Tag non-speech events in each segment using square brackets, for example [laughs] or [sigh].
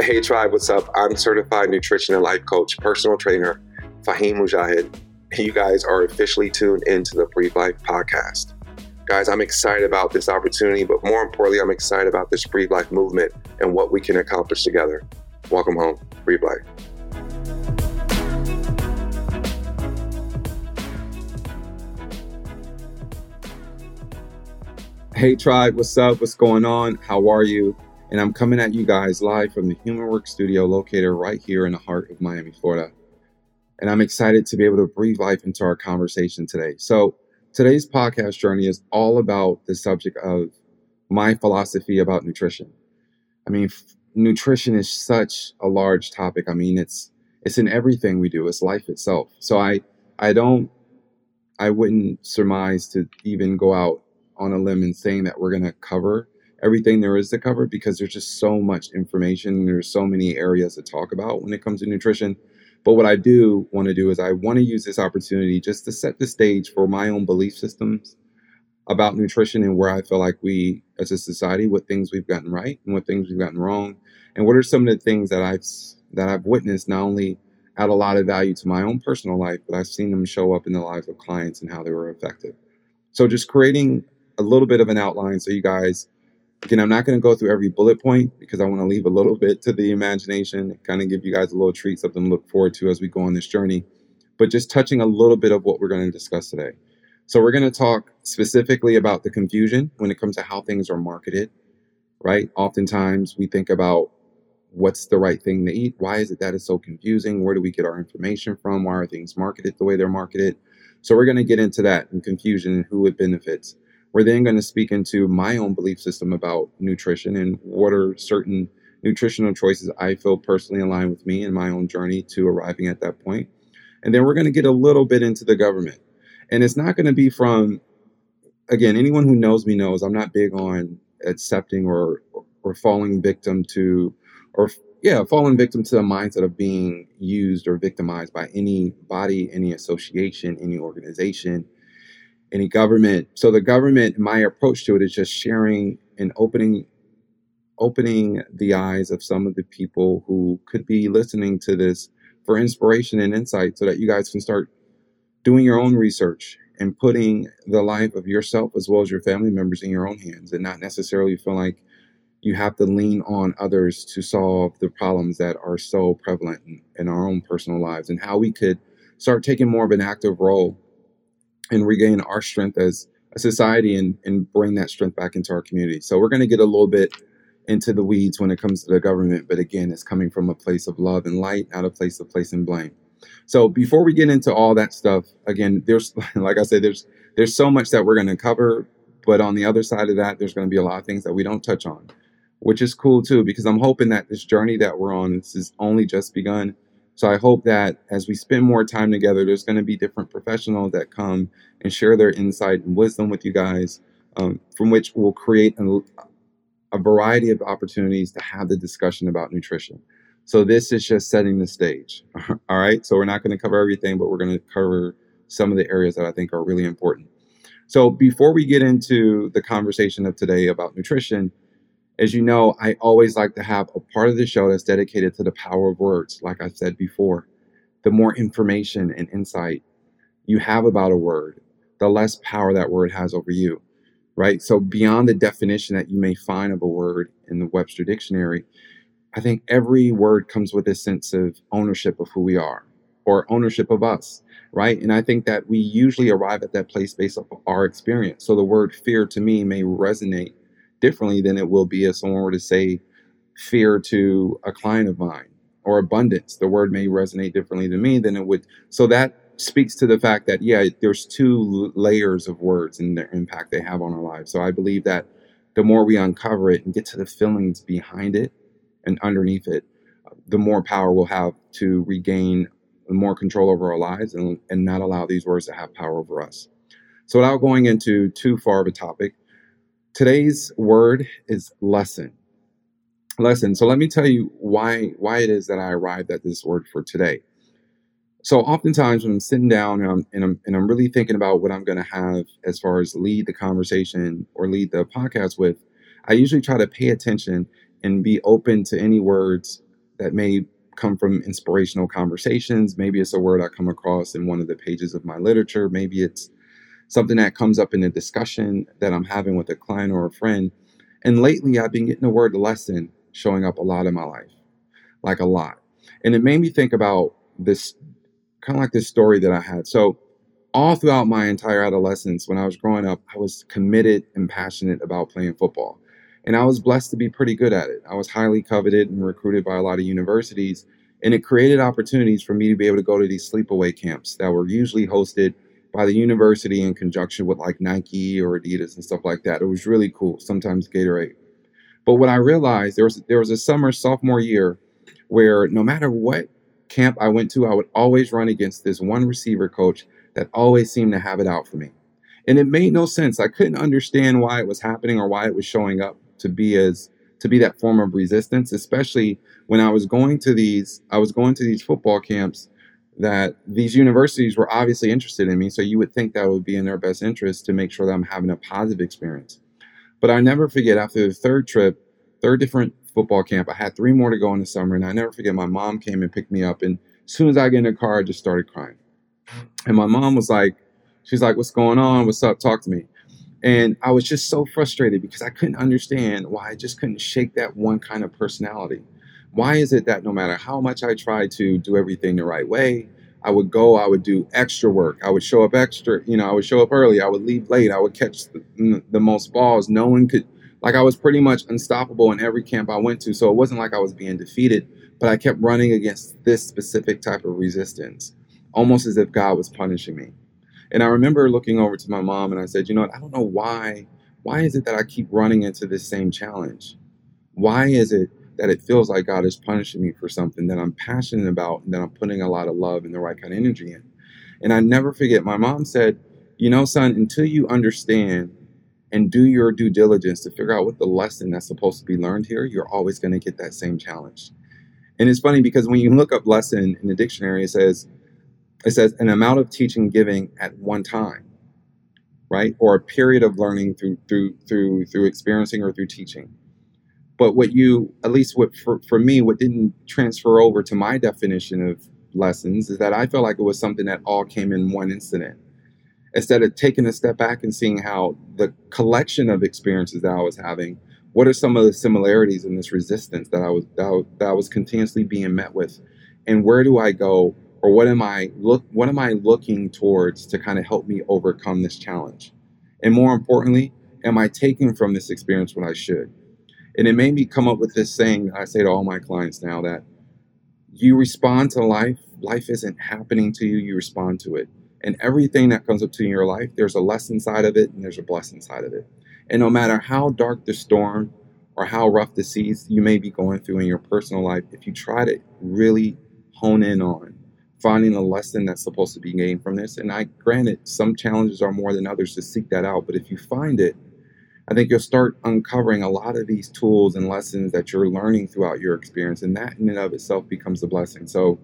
Hey tribe, what's up? I'm certified nutrition and life coach, personal trainer, Fahim Mujahid. You guys are officially tuned into the Breathe Life podcast. Guys, I'm excited about this opportunity, but more importantly, I'm excited about this Breathe Life movement and what we can accomplish together. Welcome home, Breathe Life. Hey tribe, what's up? What's going on? How are you? And I'm coming at you guys live from the Human Work Studio located right here in the heart of Miami, Florida. And I'm excited to be able to breathe life into our conversation today. So, today's podcast journey is all about the subject of my philosophy about nutrition. I mean, f- nutrition is such a large topic. I mean, it's it's in everything we do. It's life itself. So I I don't I wouldn't surmise to even go out on a limb and saying that we're going to cover everything there is to cover because there's just so much information and there's so many areas to talk about when it comes to nutrition. But what I do want to do is I want to use this opportunity just to set the stage for my own belief systems about nutrition and where I feel like we as a society what things we've gotten right and what things we've gotten wrong and what are some of the things that I've that I've witnessed not only add a lot of value to my own personal life but I've seen them show up in the lives of clients and how they were affected. So just creating a little bit of an outline so you guys Again, I'm not going to go through every bullet point because I want to leave a little bit to the imagination, kind of give you guys a little treat, something to look forward to as we go on this journey. But just touching a little bit of what we're going to discuss today. So, we're going to talk specifically about the confusion when it comes to how things are marketed, right? Oftentimes we think about what's the right thing to eat? Why is it that it's so confusing? Where do we get our information from? Why are things marketed the way they're marketed? So, we're going to get into that and confusion and who it benefits. We're then going to speak into my own belief system about nutrition and what are certain nutritional choices I feel personally align with me and my own journey to arriving at that point. And then we're going to get a little bit into the government. And it's not going to be from, again, anyone who knows me knows I'm not big on accepting or or falling victim to or yeah, falling victim to the mindset of being used or victimized by any body, any association, any organization, any government. So the government, my approach to it is just sharing and opening opening the eyes of some of the people who could be listening to this for inspiration and insight so that you guys can start doing your own research and putting the life of yourself as well as your family members in your own hands and not necessarily feel like you have to lean on others to solve the problems that are so prevalent in, in our own personal lives and how we could start taking more of an active role and regain our strength as a society and, and bring that strength back into our community. So we're going to get a little bit into the weeds when it comes to the government, but again, it's coming from a place of love and light, not a place of placing blame. So before we get into all that stuff, again, there's [laughs] like I said, there's there's so much that we're going to cover, but on the other side of that, there's going to be a lot of things that we don't touch on, which is cool too, because I'm hoping that this journey that we're on, this is only just begun. So I hope that as we spend more time together, there's going to be different professionals that come and share their insight and wisdom with you guys, um, from which we'll create a, a variety of opportunities to have the discussion about nutrition. So this is just setting the stage. [laughs] All right. So we're not going to cover everything, but we're going to cover some of the areas that I think are really important. So before we get into the conversation of today about nutrition, as you know, I always like to have a part of the show that's dedicated to the power of words. Like I said before, the more information and insight you have about a word, the less power that word has over you, right? So, beyond the definition that you may find of a word in the Webster Dictionary, I think every word comes with a sense of ownership of who we are or ownership of us, right? And I think that we usually arrive at that place based off of our experience. So, the word fear to me may resonate differently than it will be if someone were to say fear to a client of mine or abundance. The word may resonate differently to me than it would. So that speaks to the fact that, yeah, there's two layers of words and their impact they have on our lives. So I believe that the more we uncover it and get to the feelings behind it and underneath it, the more power we'll have to regain more control over our lives and, and not allow these words to have power over us. So, without going into too far of a topic, Today's word is lesson. Lesson. So let me tell you why why it is that I arrived at this word for today. So oftentimes when I'm sitting down and I'm and I'm, and I'm really thinking about what I'm going to have as far as lead the conversation or lead the podcast with, I usually try to pay attention and be open to any words that may come from inspirational conversations. Maybe it's a word I come across in one of the pages of my literature. Maybe it's something that comes up in a discussion that I'm having with a client or a friend. And lately, I've been getting the word lesson showing up a lot in my life, like a lot. And it made me think about this kind of like this story that I had. So, all throughout my entire adolescence, when I was growing up, I was committed and passionate about playing football. And I was blessed to be pretty good at it. I was highly coveted and recruited by a lot of universities. And it created opportunities for me to be able to go to these sleepaway camps that were usually hosted by the university in conjunction with like Nike or Adidas and stuff like that. It was really cool, sometimes Gatorade. But what I realized there was there was a summer sophomore year where no matter what camp I went to, I would always run against this one receiver coach that always seemed to have it out for me. And it made no sense. I couldn't understand why it was happening or why it was showing up to be as to be that form of resistance, especially when I was going to these I was going to these football camps that these universities were obviously interested in me. So you would think that would be in their best interest to make sure that I'm having a positive experience. But I never forget after the third trip, third different football camp, I had three more to go in the summer, and I never forget my mom came and picked me up. And as soon as I get in the car, I just started crying. And my mom was like, she's like, What's going on? What's up? Talk to me. And I was just so frustrated because I couldn't understand why I just couldn't shake that one kind of personality. Why is it that no matter how much I tried to do everything the right way, I would go, I would do extra work. I would show up extra, you know, I would show up early. I would leave late. I would catch the, the most balls. No one could, like, I was pretty much unstoppable in every camp I went to. So it wasn't like I was being defeated, but I kept running against this specific type of resistance, almost as if God was punishing me. And I remember looking over to my mom and I said, you know what, I don't know why. Why is it that I keep running into this same challenge? Why is it that it feels like God is punishing me for something that I'm passionate about and that I'm putting a lot of love and the right kind of energy in? And I never forget, my mom said, you know, son, until you understand and do your due diligence to figure out what the lesson that's supposed to be learned here, you're always going to get that same challenge. And it's funny because when you look up lesson in the dictionary, it says it says an amount of teaching giving at one time, right? Or a period of learning through through through through experiencing or through teaching. But what you, at least what for, for me, what didn't transfer over to my definition of lessons is that I felt like it was something that all came in one incident. Instead of taking a step back and seeing how the collection of experiences that I was having, what are some of the similarities in this resistance that I was that was, that I was continuously being met with, and where do I go or what am I look what am I looking towards to kind of help me overcome this challenge? And more importantly, am I taking from this experience what I should? And it made me come up with this saying I say to all my clients now that you respond to life, life isn't happening to you, you respond to it. And everything that comes up to you in your life, there's a lesson side of it and there's a blessing side of it. And no matter how dark the storm or how rough the seas you may be going through in your personal life, if you try to really hone in on finding a lesson that's supposed to be gained from this. And I granted some challenges are more than others to seek that out, but if you find it, I think you'll start uncovering a lot of these tools and lessons that you're learning throughout your experience, and that in and of itself becomes a blessing. So,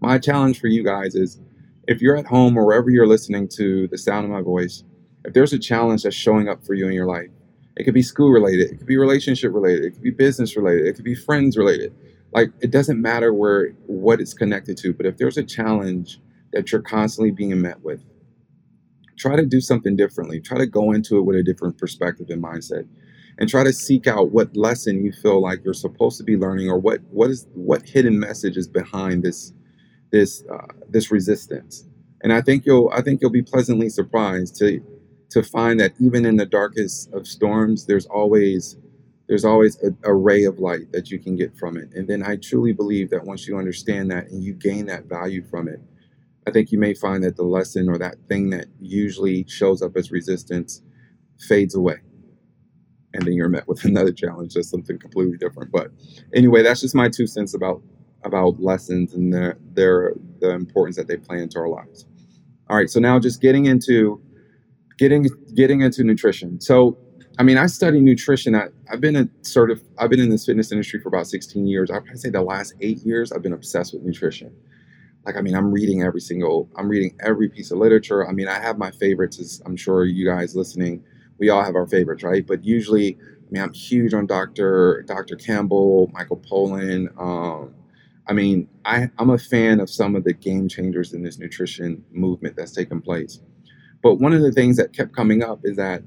my challenge for you guys is if you're at home or wherever you're listening to the sound of my voice, if there's a challenge that's showing up for you in your life, it could be school related, it could be relationship related, it could be business related, it could be friends related like it doesn't matter where what it's connected to but if there's a challenge that you're constantly being met with try to do something differently. Try to go into it with a different perspective and mindset. And try to seek out what lesson you feel like you're supposed to be learning or what what is what hidden message is behind this this uh, this resistance. And i think you'll i think you'll be pleasantly surprised to to find that even in the darkest of storms there's always there's always a, a, ray of light that you can get from it. And then I truly believe that once you understand that and you gain that value from it, I think you may find that the lesson or that thing that usually shows up as resistance fades away. And then you're met with [laughs] another challenge, just something completely different. But anyway, that's just my two cents about about lessons and their their the importance that they play into our lives. All right, so now just getting into getting getting into nutrition. So I mean, I study nutrition. I, have been a sort of I've been in this fitness industry for about 16 years. I'd say the last eight years I've been obsessed with nutrition. Like, I mean, I'm reading every single, I'm reading every piece of literature. I mean, I have my favorites, as I'm sure you guys listening, we all have our favorites, right? But usually, I mean, I'm huge on Dr. Dr. Campbell, Michael Pollan, um, I mean, I, I'm a fan of some of the game changers in this nutrition movement that's taken place. But one of the things that kept coming up is that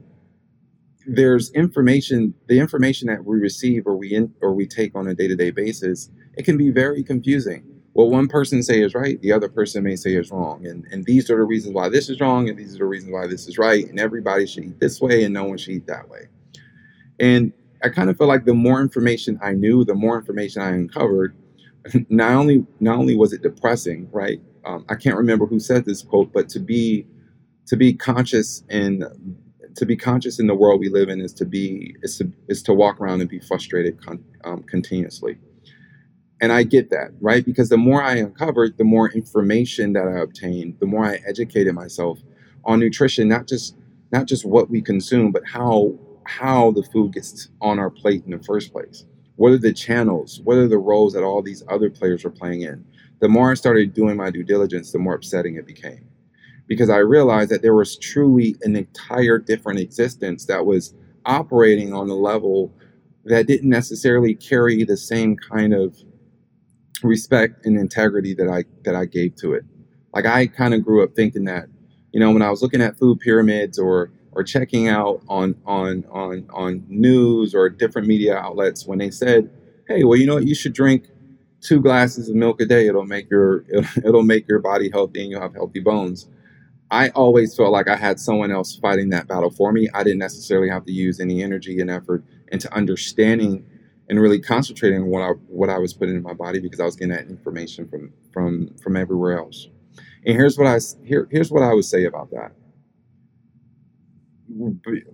there's information, the information that we receive or we in, or we take on a day-to-day basis, it can be very confusing. What one person say is right, the other person may say is wrong. And and these are the reasons why this is wrong, and these are the reasons why this is right, and everybody should eat this way and no one should eat that way. And I kind of feel like the more information I knew, the more information I uncovered, [laughs] not only not only was it depressing, right? Um, I can't remember who said this quote, but to be to be conscious in to be conscious in the world we live in is to be is to is to walk around and be frustrated con, um, continuously. And I get that, right? Because the more I uncovered, the more information that I obtained, the more I educated myself on nutrition, not just not just what we consume, but how how the food gets on our plate in the first place. What are the channels? What are the roles that all these other players are playing in? The more I started doing my due diligence, the more upsetting it became. Because I realized that there was truly an entire different existence that was operating on a level that didn't necessarily carry the same kind of respect and integrity that I that I gave to it. Like I kind of grew up thinking that, you know, when I was looking at food pyramids or or checking out on on on on news or different media outlets when they said, "Hey, well, you know what? You should drink two glasses of milk a day. It'll make your [laughs] it'll make your body healthy and you'll have healthy bones." I always felt like I had someone else fighting that battle for me. I didn't necessarily have to use any energy and effort into understanding and really concentrating on what I what I was putting in my body because I was getting that information from from from everywhere else. And here's what I here here's what I would say about that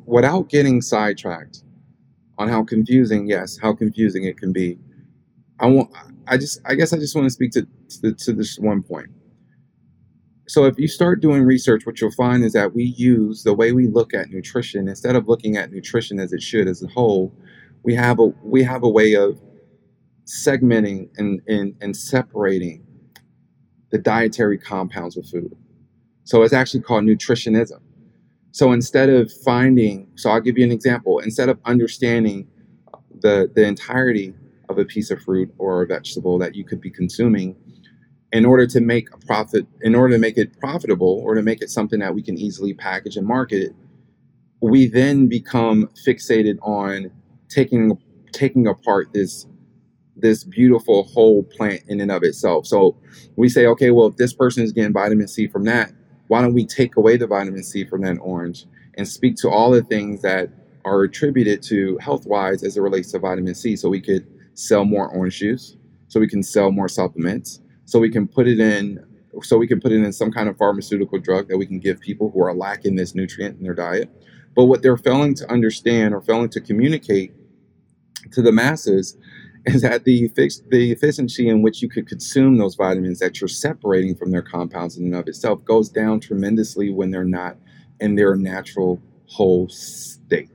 without getting sidetracked on how confusing, yes, how confusing it can be. I want, I just, I guess I just want to speak to, to, to this one point. So if you start doing research, what you'll find is that we use the way we look at nutrition instead of looking at nutrition as it should as a whole. We have a we have a way of segmenting and, and, and separating the dietary compounds of food. So it's actually called nutritionism. So instead of finding, so I'll give you an example. Instead of understanding the the entirety of a piece of fruit or a vegetable that you could be consuming, in order to make a profit, in order to make it profitable, or to make it something that we can easily package and market, we then become fixated on taking taking apart this this beautiful whole plant in and of itself. So we say, okay, well, if this person is getting vitamin C from that, why don't we take away the vitamin C from that orange and speak to all the things that are attributed to health wise as it relates to vitamin C so we could sell more orange juice, so we can sell more supplements, so we can put it in so we can put it in some kind of pharmaceutical drug that we can give people who are lacking this nutrient in their diet. But what they're failing to understand or failing to communicate to the masses is that the the efficiency in which you could consume those vitamins that you're separating from their compounds in and of itself goes down tremendously when they're not in their natural whole state.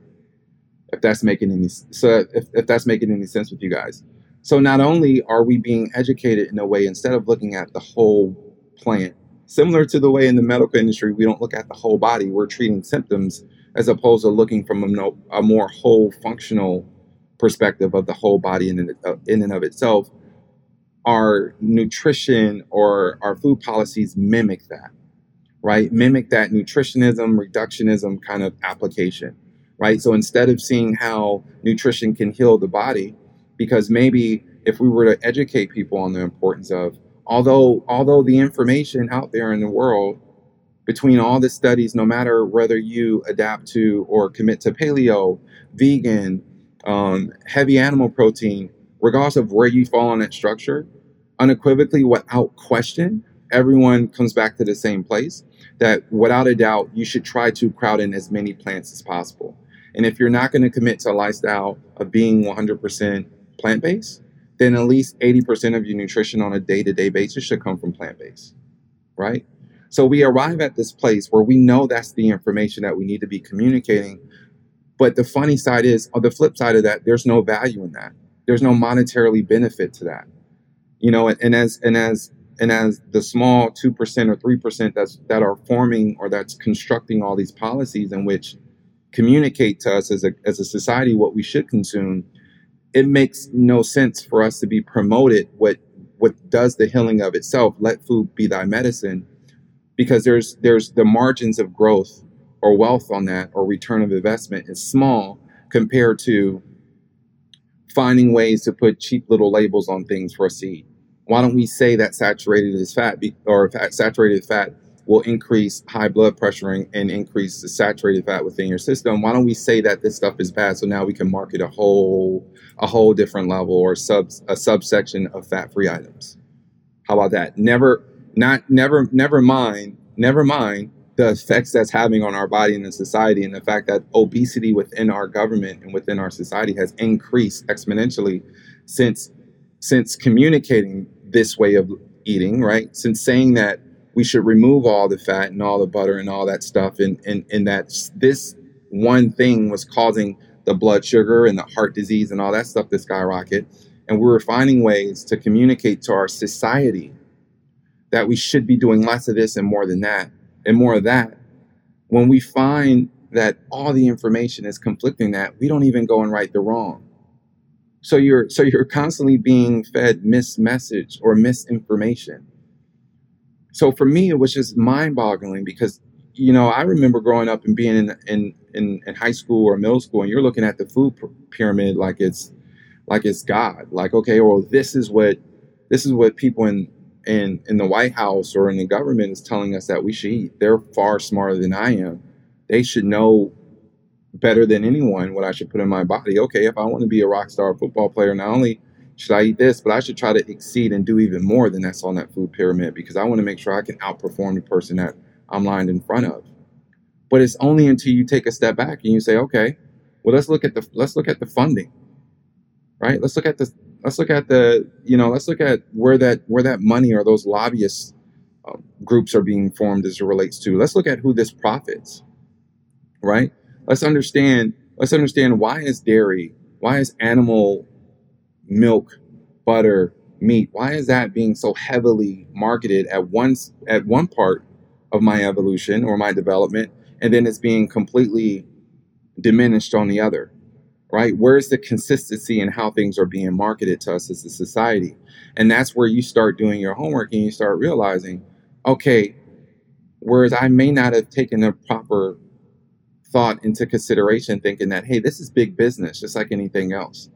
If that's making any so if, if that's making any sense with you guys. So not only are we being educated in a way instead of looking at the whole plant, similar to the way in the medical industry we don't look at the whole body, we're treating symptoms as opposed to looking from a, a more whole functional perspective of the whole body in, uh, in and of itself, our nutrition or our food policies mimic that, right? Mimic that nutritionism, reductionism kind of application, right? So instead of seeing how nutrition can heal the body, because maybe if we were to educate people on the importance of, although although the information out there in the world between all the studies, no matter whether you adapt to or commit to paleo, vegan, um, heavy animal protein, regardless of where you fall on that structure, unequivocally, without question, everyone comes back to the same place that without a doubt, you should try to crowd in as many plants as possible. And if you're not going to commit to a lifestyle of being 100% plant based, then at least 80% of your nutrition on a day to day basis should come from plant based, right? So we arrive at this place where we know that's the information that we need to be communicating, but the funny side is, on the flip side of that, there's no value in that. There's no monetarily benefit to that. You know, and, and as and as and as the small two percent or three percent that's that are forming or that's constructing all these policies in which communicate to us as a as a society what we should consume, it makes no sense for us to be promoted what what does the healing of itself. Let food be thy medicine, because there's there's the margins of growth or wealth on that or return of investment is small compared to finding ways to put cheap little labels on things for a seed. Why don't we say that saturated is fat be, or fat, saturated fat will increase high blood pressure and, increase the saturated fat within your system? Why don't we say that this stuff is bad so now we can market a whole a whole different level or sub a subsection of fat-free items? How about that? Never not never never mind never mind the effects that's having on our body and the society and the fact that obesity within our government and within our society has increased exponentially since since communicating this way of eating right? Since saying that we should remove all the fat and all the butter and all that stuff and and, and that this one thing was causing the blood sugar and the heart disease and all that stuff to skyrocket. And we were finding ways to communicate to our society that we should be doing less of this and more than that and more of that, when we find that all the information is conflicting that, we don't even go and right the wrong. So you're so you're constantly being fed mismessage or misinformation. So for me, it was just mind-boggling because you know I remember growing up and being in in in, in high school or middle school, and you're looking at the food pyramid like it's like it's God. Like okay, well this is what this is what people in and in the White House or in the government is telling us that we should eat. They're far smarter than I am. They should know better than anyone what I should put in my body. Okay, if I want to be a rock star football player, not only should I eat this, but I should try to exceed and do even more than that's on that food pyramid because I want to make sure I can outperform the person that I'm lined in front of. But it's only until you take a step back and you say, okay, well let's look at the let's look at the funding. Right? Let's look at the let's look at the you know let's look at where that where that money or those lobbyist uh, groups are being formed as it relates to. Let's look at who this profits right? Let's understand let's understand why is dairy why is animal milk butter meat why is that being so heavily marketed at once at one part of my evolution or my development and then it's being completely diminished on the other right? Where's the consistency in how things are being marketed to us as a society? And that's where you start doing your homework and you start realizing, okay, whereas I may not have taken the proper thought into consideration, thinking that, hey, this is big business, just like anything else.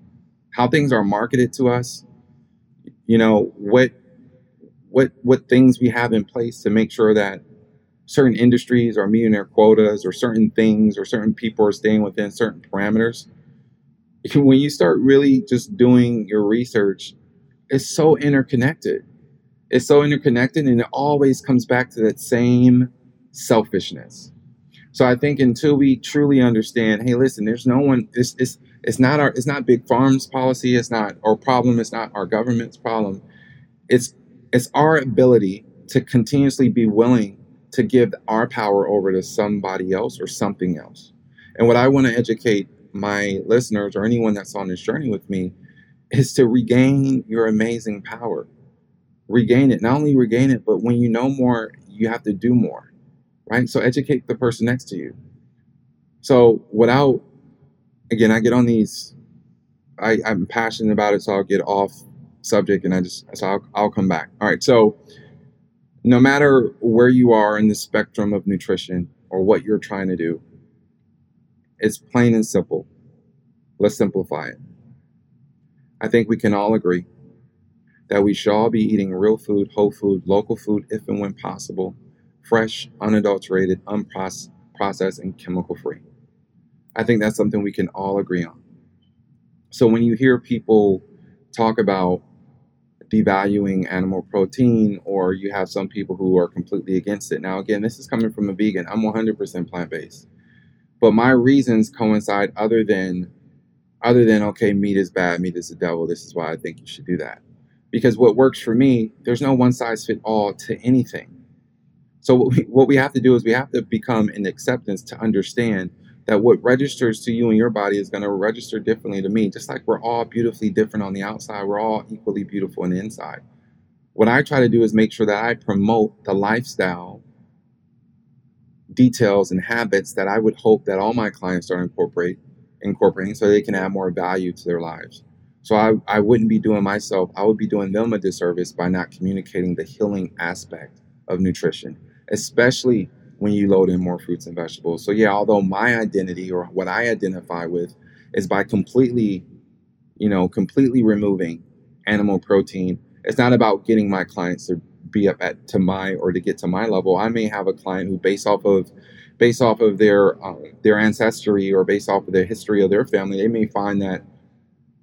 How things are marketed to us, you know, what what what things we have in place to make sure that certain industries are meeting their quotas or certain things or certain people are staying within certain parameters [laughs] when you start really just doing your research, it's so interconnected. It's so interconnected, and it always comes back to that same selfishness. So I think until we truly understand, hey, listen, there's no one. This is it's not our it's not big farms policy. It's not our problem. It's not our government's problem. It's it's our ability to continuously be willing to give our power over to somebody else or something else. And what I want to educate my listeners or anyone that's on this journey with me is to regain your amazing power. Regain it. Not only regain it, but when you know more, you have to do more, right? So educate the person next to you. So without, again, I get on these, I, I'm passionate about it, so I'll get off subject and I just, so I'll, I'll come back. All right. So no matter where you are in the spectrum of nutrition or what you're trying to do, it's plain and simple. Let's simplify it. I think we can all agree that we should all be eating real food, whole food, local food, if and when possible, fresh, unadulterated, unprocessed, and chemical free. I think that's something we can all agree on. So when you hear people talk about devaluing animal protein, or you have some people who are completely against it. Now, again, this is coming from a vegan. I'm 100% plant based but my reasons coincide other than other than okay meat is bad meat is the devil this is why i think you should do that. Because what works for me there's no one size fit all to anything. So what we, what we have to do is we have to become an acceptance to understand that what registers to you and your body is going to register differently to me just like we're all beautifully different on the outside we're all equally beautiful on the inside. What i try to do is make sure that i promote the lifestyle details and habits that I would hope that all my clients are incorporate incorporating so they can add more value to their lives. So I, I wouldn't be doing myself, I would be doing them a disservice by not communicating the healing aspect of nutrition, especially when you load in more fruits and vegetables. So yeah, although my identity or what I identify with is by completely, you know, completely removing animal protein. It's not about getting my clients to be up at to my or to get to my level. I may have a client who, based off of based off of their um, their ancestry or based off of the history of their family, they may find that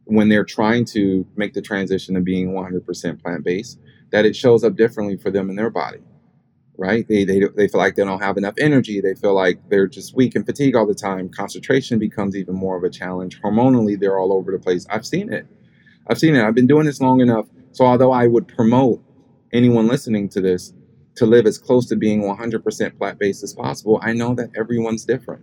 when they're trying to make the transition to being 100% plant based, that it shows up differently for them in their body. Right? They, they they feel like they don't have enough energy. They feel like they're just weak and fatigued all the time. Concentration becomes even more of a challenge. Hormonally, they're all over the place. I've seen it. I've seen it. I've been doing this long enough. So although I would promote anyone listening to this to live as close to being 100% plant based as possible, I know that everyone's different.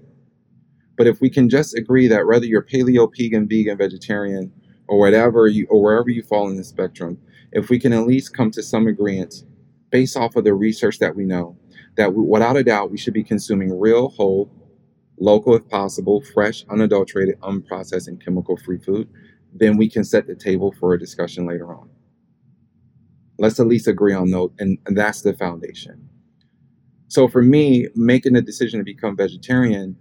But if we can just agree that whether you're paleo, pegan, vegan, vegetarian, or whatever you or wherever you fall in the spectrum, if we can at least come to some agreement based off of the research that we know that we, without a doubt we should be consuming real, whole, local if possible, fresh, unadulterated, unprocessed, and chemical free food, then we can set the table for a discussion later on. Let's at least agree on those, and, and that's the foundation. So for me, making the decision to become vegetarian,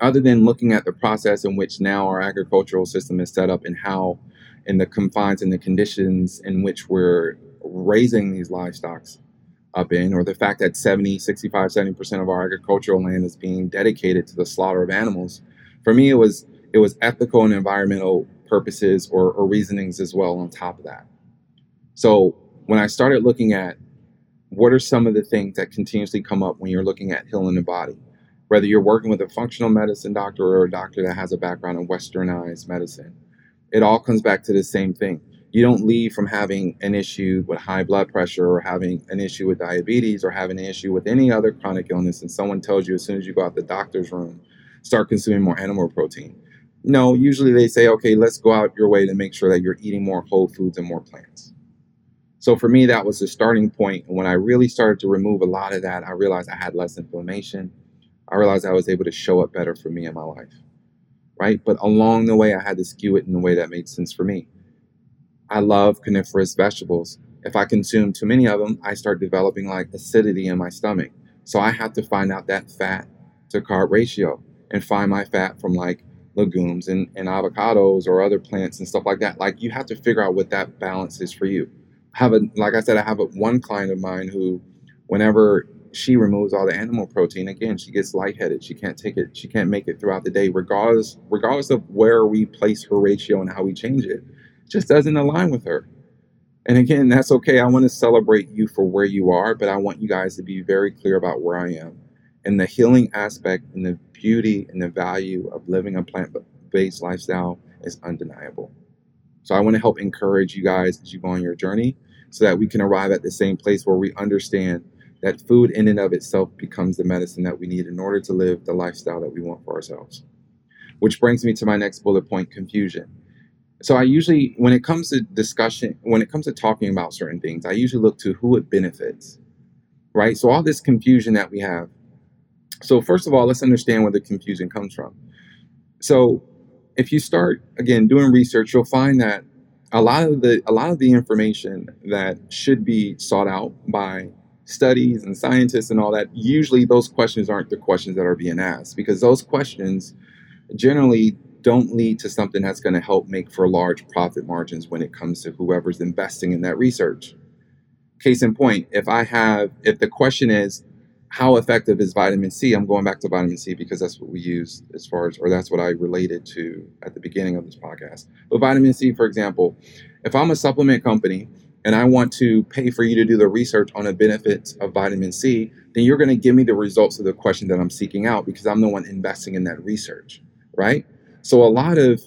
other than looking at the process in which now our agricultural system is set up and how, in the confines and the conditions in which we're raising these livestock up in, or the fact that 70, 65, 70% of our agricultural land is being dedicated to the slaughter of animals, for me, it was it was ethical and environmental purposes or, or reasonings as well on top of that. So when I started looking at what are some of the things that continuously come up when you're looking at healing the body, whether you're working with a functional medicine doctor or a doctor that has a background in westernized medicine, it all comes back to the same thing. You don't leave from having an issue with high blood pressure or having an issue with diabetes or having an issue with any other chronic illness, and someone tells you as soon as you go out the doctor's room, start consuming more animal protein. No, usually they say, okay, let's go out your way to make sure that you're eating more whole foods and more plants. So for me, that was the starting point. And when I really started to remove a lot of that, I realized I had less inflammation. I realized I was able to show up better for me in my life. Right. But along the way, I had to skew it in a way that made sense for me. I love cruciferous vegetables. If I consume too many of them, I start developing like acidity in my stomach. So I have to find out that fat to carb ratio and find my fat from like legumes and, and avocados or other plants and stuff like that. Like you have to figure out what that balance is for you. Have a like I said, I have a one client of mine who, whenever she removes all the animal protein, again, she gets lightheaded. She can't take it. She can't make it throughout the day, regardless regardless of where we place her ratio and how we change it. it just doesn't align with her. And again, that's okay. I want to celebrate you for where you are, but I want you guys to be very clear about where I am. And the healing aspect and the beauty and the value of living a plant based lifestyle is undeniable. So I want to help encourage you guys as you go on your journey so that we can arrive at the same place where we understand that food in and of itself becomes the medicine that we need in order to live the lifestyle that we want for ourselves. Which brings me to my next bullet point confusion. So I usually, when it comes to discussion, when it comes to talking about certain things, I usually look to who it benefits, right? So all this confusion that we have, so, first of all, let's understand where the confusion comes from. So, if you start again doing research, you'll find that a lot of the a lot of the information that should be sought out by studies and scientists and all that, usually those questions aren't the questions that are being asked because those questions generally don't lead to something that's going to help make for large profit margins when it comes to whoever's investing in that research. Case in point, if I have if the question is how effective is vitamin C? I'm going back to vitamin C because that's what we use as far as, or that's what I related to at the beginning of this podcast. But vitamin C, for example, if I'm a supplement company and I want to pay for you to do the research on the benefits of vitamin C, then you're going to give me the results of the question that I'm seeking out because I'm the one investing in that research, right? So a lot of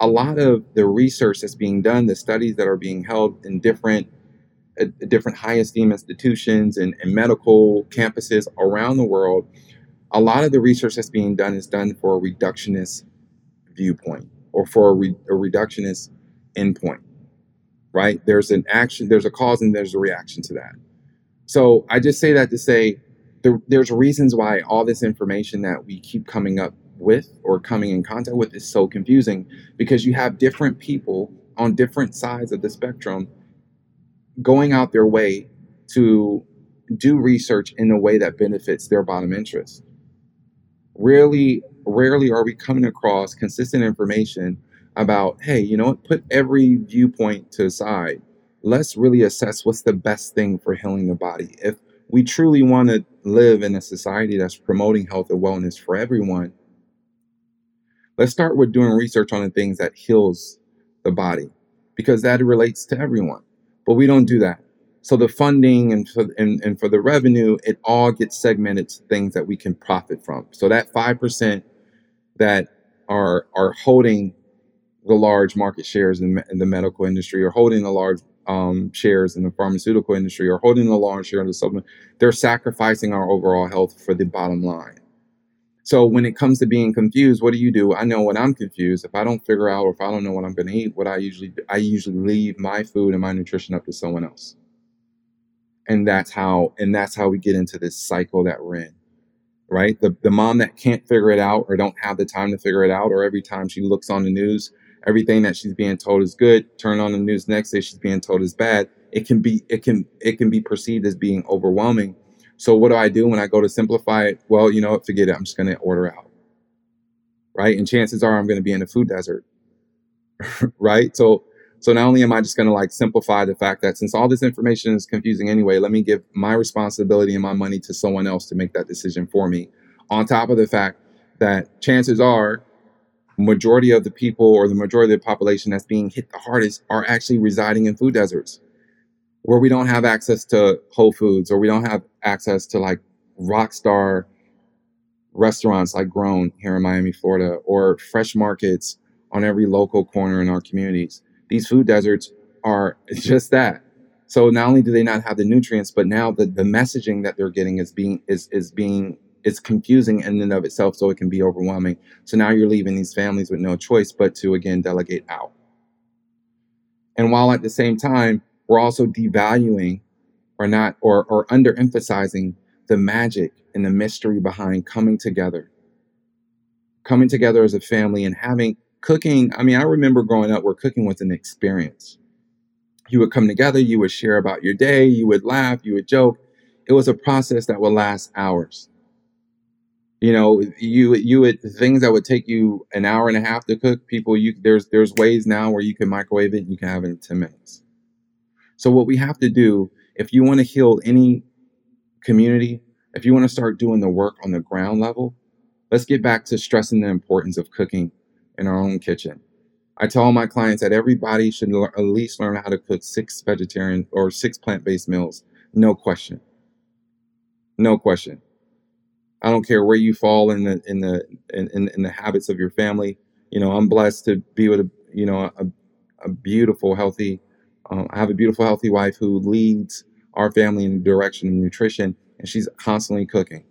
a lot of the research that's being done, the studies that are being held in different different high esteem institutions and, and medical campuses around the world, a lot of the research that's being done is done for a reductionist viewpoint or for a, re, a reductionist endpoint, right? There's an action, there's a cause, and there's a reaction to that. So I just say that to say there, there's reasons why all this information that we keep coming up with or coming in contact with is so confusing because you have different people on different sides of the spectrum going out their way to do research in a way that benefits their bottom interest. Rarely, rarely are we coming across consistent information about, hey, you know what, put every viewpoint to the side. Let's really assess what's the best thing for healing the body. If we truly want to live in a society that's promoting health and wellness for everyone, let's start with doing research on the things that heals the body because that relates to everyone. But we don't do that. So the funding and for, and, and for the revenue, it all gets segmented to things that we can profit from. So that 5% that are, are holding the large market shares in, in the medical industry or holding the large um, shares in the pharmaceutical industry or holding the large share in the supplement, they're sacrificing our overall health for the bottom line. So when it comes to being confused, what do you do? I know when I'm confused, if I don't figure out or if I don't know what I'm going to eat, what I usually do, I usually leave my food and my nutrition up to someone else. And that's how and that's how we get into this cycle that we're in. Right? The the mom that can't figure it out or don't have the time to figure it out or every time she looks on the news, everything that she's being told is good, turn on the news next day she's being told is bad. It can be it can it can be perceived as being overwhelming so what do I do when I go to simplify it? Well, you know what? Forget it. I'm just going to order out. Right. And chances are I'm going to be in a food desert. [laughs] right. So, so not only am I just going to like simplify the fact that since all this information is confusing anyway, let me give my responsibility and my money to someone else to make that decision for me. On top of the fact that chances are majority of the people or the majority of the population that's being hit the hardest are actually residing in food deserts where we don't have access to Whole Foods or we don't have access to like rock star restaurants like Grown here in Miami, Florida, or fresh markets on every local corner in our communities. These food deserts are [laughs] just that. So not only do they not have the nutrients, but now the, the messaging that they're getting is being is is being it's confusing in and of itself, so it can be overwhelming. So now you're leaving these families with no choice but to again delegate out. And while at the same time, we're also devaluing or not or, or underemphasizing the magic and the mystery behind coming together. Coming together as a family and having cooking i mean i remember growing up where cooking was an experience. You would come together you would share about your day you would laugh you would joke. It was a process that would last hours. You know you you would things that would take you an hour and a half to cook people you there's there's ways now where you can microwave it you can have it in 10 minutes. So, what we have to do, if you want to heal any community, if you want to start doing the work on the ground level, let's get back to stressing the importance of cooking in our own kitchen. I tell my clients that everybody should at least learn how to cook six vegetarian or six plant based meals. No question. No question. I don't care where you fall in the in the in, in, the habits of your family. You know, I'm blessed to be with a you know a, a beautiful, healthy um, I have a beautiful, healthy wife who leads our family in the direction of nutrition, and she's constantly cooking,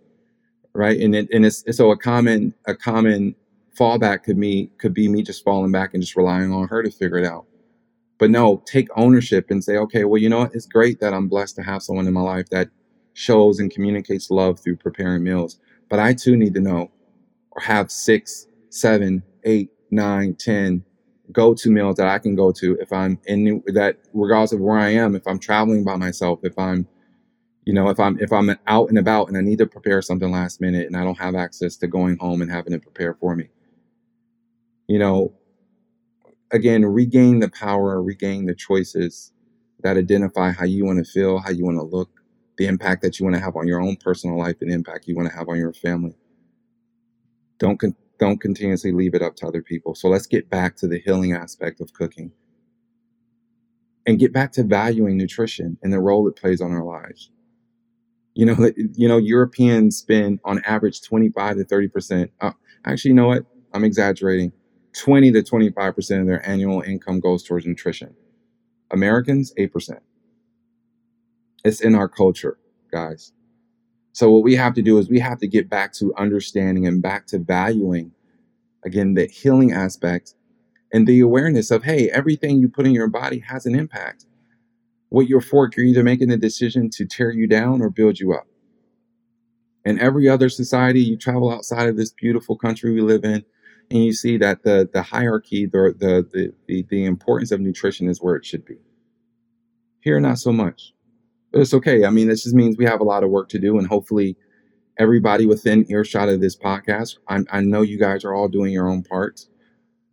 right? And it, and it's so a common a common fallback could be could be me just falling back and just relying on her to figure it out. But no, take ownership and say, okay, well, you know what? It's great that I'm blessed to have someone in my life that shows and communicates love through preparing meals. But I too need to know or have six, seven, eight, nine, ten go to meals that I can go to if I'm in that regardless of where I am, if I'm traveling by myself, if I'm you know, if I'm if I'm out and about and I need to prepare something last minute and I don't have access to going home and having it prepare for me. You know, again, regain the power, regain the choices that identify how you want to feel, how you want to look, the impact that you want to have on your own personal life, and impact you want to have on your family. Don't con- don't continuously leave it up to other people. So let's get back to the healing aspect of cooking and get back to valuing nutrition and the role it plays on our lives. You know, you know, Europeans spend on average 25 to 30 percent. Uh, actually, you know what? I'm exaggerating. 20 to 25 percent of their annual income goes towards nutrition. Americans, 8 percent. It's in our culture, guys. So what we have to do is we have to get back to understanding and back to valuing again the healing aspect and the awareness of hey, everything you put in your body has an impact. What your fork, you're either making a decision to tear you down or build you up. In every other society, you travel outside of this beautiful country we live in, and you see that the the hierarchy, the the the, the importance of nutrition is where it should be. Here, not so much. It's okay. I mean, this just means we have a lot of work to do, and hopefully, everybody within earshot of this podcast, I, I know you guys are all doing your own parts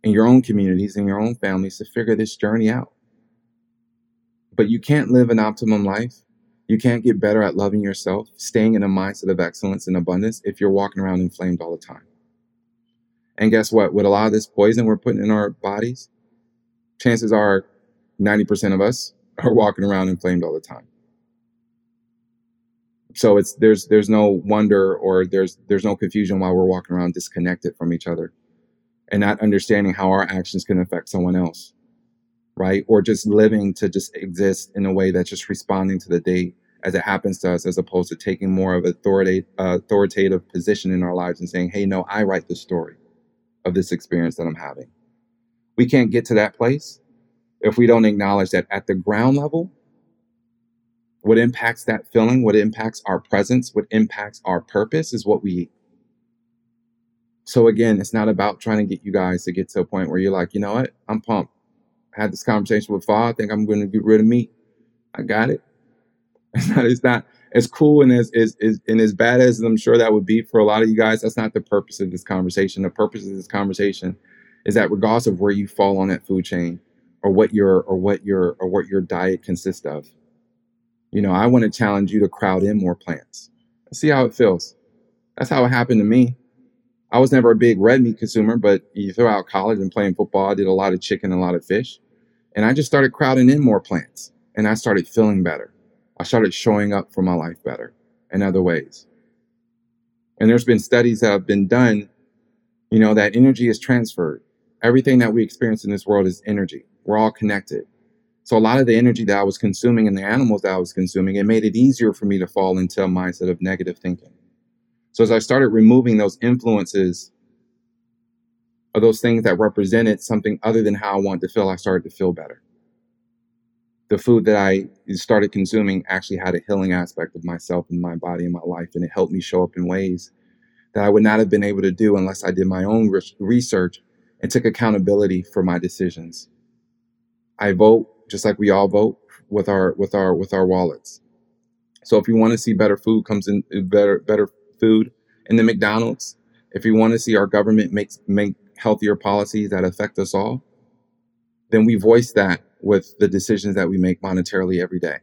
in your own communities and your own families to figure this journey out. But you can't live an optimum life. You can't get better at loving yourself, staying in a mindset of excellence and abundance if you're walking around inflamed all the time. And guess what? With a lot of this poison we're putting in our bodies, chances are 90% of us [laughs] are walking around inflamed all the time. So it's there's there's no wonder or there's there's no confusion why we're walking around disconnected from each other and not understanding how our actions can affect someone else. Right? Or just living to just exist in a way that's just responding to the day as it happens to us, as opposed to taking more of authoritative, uh, authoritative position in our lives and saying, hey, no, I write the story of this experience that I'm having. We can't get to that place if we don't acknowledge that at the ground level, what impacts that feeling, what impacts our presence, what impacts our purpose is what we eat. So again, it's not about trying to get you guys to get to a point where you're like, you know what, I'm pumped. I had this conversation with Fa. I think I'm going to get rid of meat. I got it. [laughs] It's not. It's not as cool and as, as and as bad as I'm sure that would be for a lot of you guys. That's not the purpose of this conversation. The purpose of this conversation is that regardless of where you fall on that food chain, or what your or what your or what your diet consists of, you know, I want to challenge you to crowd in more plants. See how it feels. That's how it happened to me. I was never a big red meat consumer, but you throw out college and playing football, I did a lot of chicken, a lot of fish. And I just started crowding in more plants and I started feeling better. I started showing up for my life better in other ways. And there's been studies that have been done, you know, that energy is transferred. Everything that we experience in this world is energy. We're all connected. So a lot of the energy that I was consuming and the animals that I was consuming, it made it easier for me to fall into a mindset of negative thinking. So as I started removing those influences or those things that represented something other than how I wanted to feel, I started to feel better. The food that I started consuming actually had a healing aspect of myself and my body and my life, and it helped me show up in ways that I would not have been able to do unless I did my own research and took accountability for my decisions. I vote just like we all vote with our with our with our wallets. So if you want to see better food comes in uh, better better food in the McDonald's, if you want to see our government make make healthier policies that affect us all, then we voice that with the decisions that we make monetarily every day.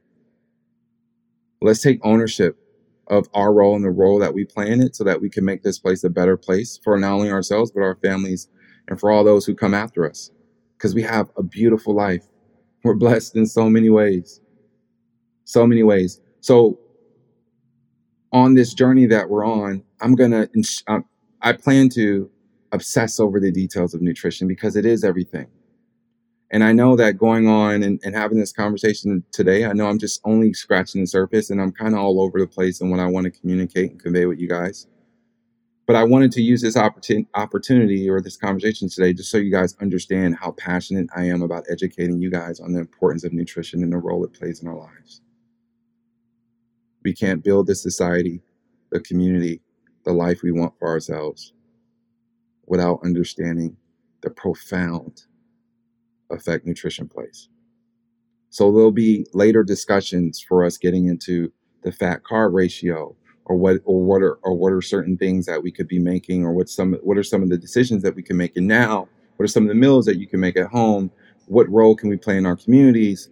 Let's take ownership of our role and the role that we play in it so that we can make this place a better place for not only ourselves, but our families and for all those who come after us. Because we have a beautiful life we're blessed in so many ways. So many ways. So, on this journey that we're on, I'm going to, um, I plan to obsess over the details of nutrition because it is everything. And I know that going on and, and having this conversation today, I know I'm just only scratching the surface and I'm kind of all over the place in what I want to communicate and convey with you guys. But I wanted to use this opportun- opportunity or this conversation today just so you guys understand how passionate I am about educating you guys on the importance of nutrition and the role it plays in our lives. We can't build the society, the community, the life we want for ourselves without understanding the profound effect nutrition plays. So there'll be later discussions for us getting into the fat carb ratio, or what or what are or what are certain things that we could be making or what some what are some of the decisions that we can make and now? What are some of the meals that you can make at home? What role can we play in our communities?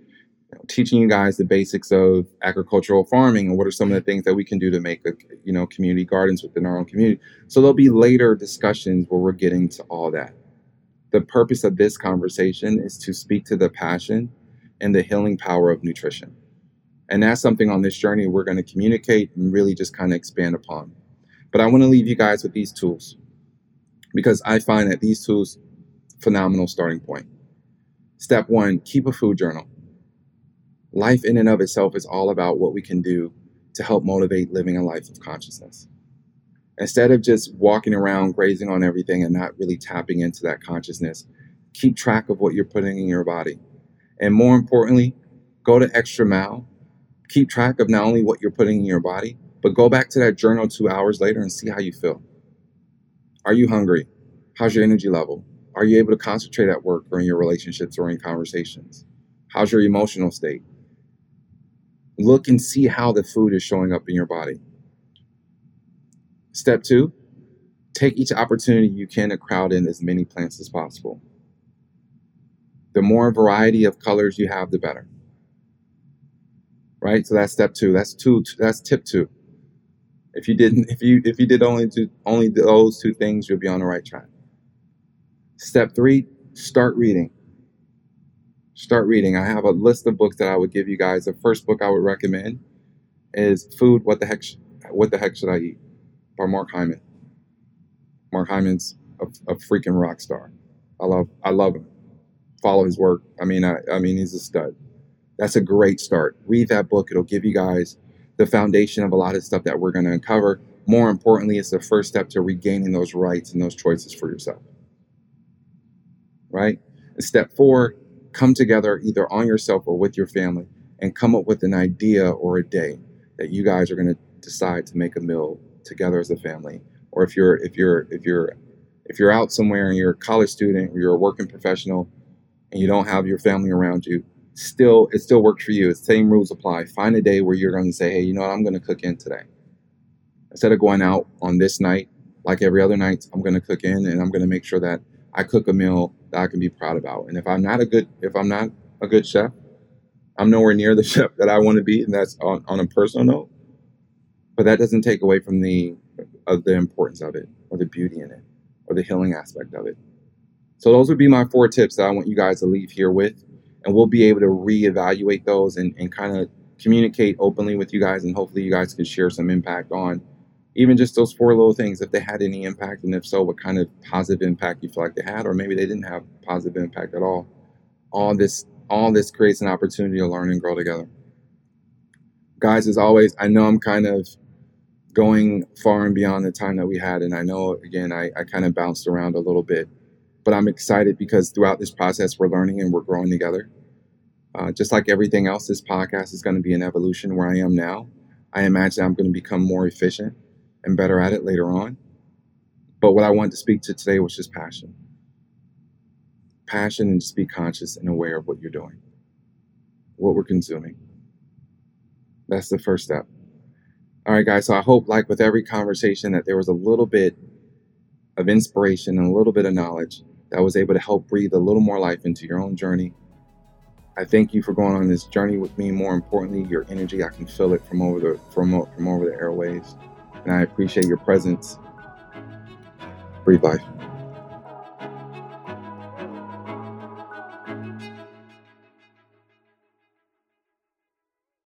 You know, teaching you guys the basics of agricultural farming and what are some of the things that we can do to make a, you know community gardens within our own community? So there'll be later discussions where we're getting to all that. The purpose of this conversation is to speak to the passion and the healing power of nutrition and that's something on this journey we're going to communicate and really just kind of expand upon. But I want to leave you guys with these tools because I find that these tools phenomenal starting point. Step 1, keep a food journal. Life in and of itself is all about what we can do to help motivate living a life of consciousness. Instead of just walking around grazing on everything and not really tapping into that consciousness, keep track of what you're putting in your body. And more importantly, go to extra mile keep track of not only what you're putting in your body, but go back to that journal two hours later and see how you feel. Are you hungry? How's your energy level? Are you able to concentrate at work or in your relationships or in conversations? How's your emotional state? Look and see how the food is showing up in your body. Step two, take each opportunity you can to crowd in as many plants as possible. The more variety of colors you have, the better. Right? So that's step two. That's two. That's tip two. If you didn't, if you if you did only do only those two things, you'll be on the right track. Step three, start reading. Start reading. I have a list of books that I would give you guys. The first book I would recommend is Food. What the heck? What the heck should I eat? By Mark Hyman. Mark Hyman's a, a freaking rock star. I love. I love him. Follow his work. I mean, I, I mean, he's a stud. That's a great start. Read that book. It'll give you guys the foundation of a lot of stuff that we're going to uncover. More importantly, it's the first step to regaining those rights and those choices for yourself. Right? And step four, come together either on yourself or with your family and come up with an idea or a day that you guys are going to decide to make a meal together as a family. Or if you're if you're if you're if you're out somewhere and you're a college student or you're a working professional and you don't have your family around you, still it still works for you. Same rules apply. Find a day where you're going to say, hey, you know what, I'm going to cook in today. Instead of going out on this night, like every other night, I'm going to cook in and I'm going to make sure that I cook a meal that I can be proud about. And if I'm not a good if I'm not a good chef, I'm nowhere near the [laughs] chef that I want to be, and that's on, on a personal note. But that doesn't take away from the of the importance of it, or the beauty in it, or the healing aspect of it. So those would be my four tips that I want you guys to leave here with and we'll be able to reevaluate those and, and kind of communicate openly with you guys and hopefully you guys can share some impact on even just those four little things if they had any impact and if so what kind of positive impact you feel like they had or maybe they didn't have positive impact at all. All this all this creates an opportunity to learn and grow together. Guys as always i know i'm kind of going far and beyond the time that we had and i know again i, I kind of bounced around a little bit but I'm excited because throughout this process, we're learning and we're growing together. Uh, just like everything else, this podcast is going to be an evolution where I am now. I imagine I'm going to become more efficient and better at it later on. But what I wanted to speak to today was just passion. Passion and just be conscious and aware of what you're doing, what we're consuming. That's the first step. All right, guys. So I hope, like with every conversation, that there was a little bit of inspiration and a little bit of knowledge that was able to help breathe a little more life into your own journey. I thank you for going on this journey with me. More importantly, your energy, I can feel it from over the from, from over the airwaves. And I appreciate your presence. Breathe life.